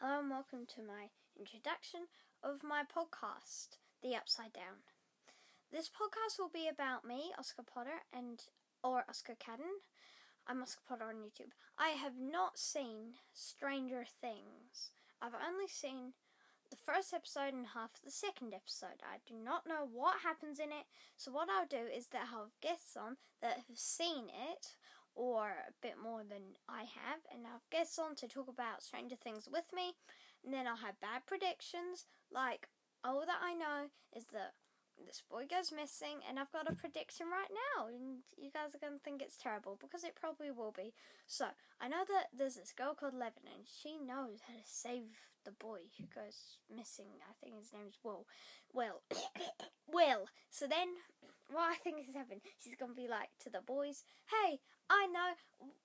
Hello and welcome to my introduction of my podcast, The Upside Down. This podcast will be about me, Oscar Potter, and or Oscar Cadden. I'm Oscar Potter on YouTube. I have not seen Stranger Things. I've only seen the first episode and half of the second episode. I do not know what happens in it, so what I'll do is that I'll have guests on that have seen it or a bit more than I have, and I'll guests on to talk about Stranger Things with me, and then I'll have bad predictions, like all that I know is that this boy goes missing, and I've got a prediction right now, and you guys are gonna think it's terrible because it probably will be. So I know that there's this girl called Eleven, and she knows how to save the boy who goes missing. I think his name's Will. Will, Will. So then, what I think is happening, she's gonna be like to the boys, "Hey, know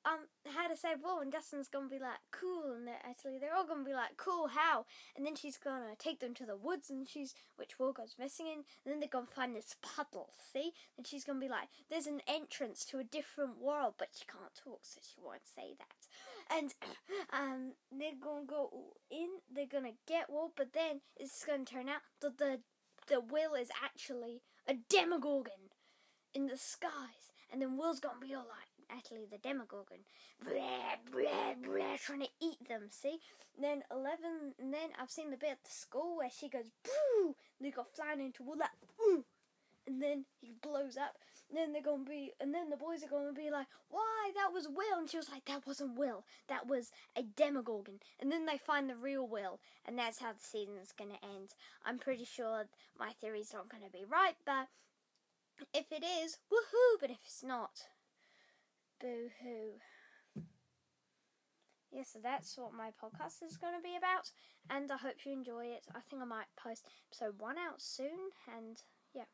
um how to save Will," and Dustin's gonna be like, "Cool," and they're actually they're all gonna be like, "Cool, how?" And then she's gonna take them to the woods, and she's which Will goes missing in, and then they're gonna find this puddle. See, and she's gonna be like, "There's an entrance to a different world," but she can't talk, so she won't say that. And um, they're gonna go in. They're gonna get Will, but then it's gonna turn out that the the Will is actually a Demogorgon in the skies, and then Will's gonna be all like, actually the Demogorgon, blah blah blah, trying to eat them. See? And then Eleven, and then I've seen the bit at the school where she goes boo, and they go flying into Will like boo, and then he blows up. And then they're gonna be, and then the boys are gonna be like, "Why? That was Will." And she was like, "That wasn't Will. That was a Demogorgon." And then they find the real Will, and that's how the season's gonna end. I'm pretty sure my theory's not gonna be right, but if it is, woohoo! But if it's not, boo hoo. Yeah, so that's what my podcast is going to be about, and I hope you enjoy it. I think I might post episode one out soon, and yeah.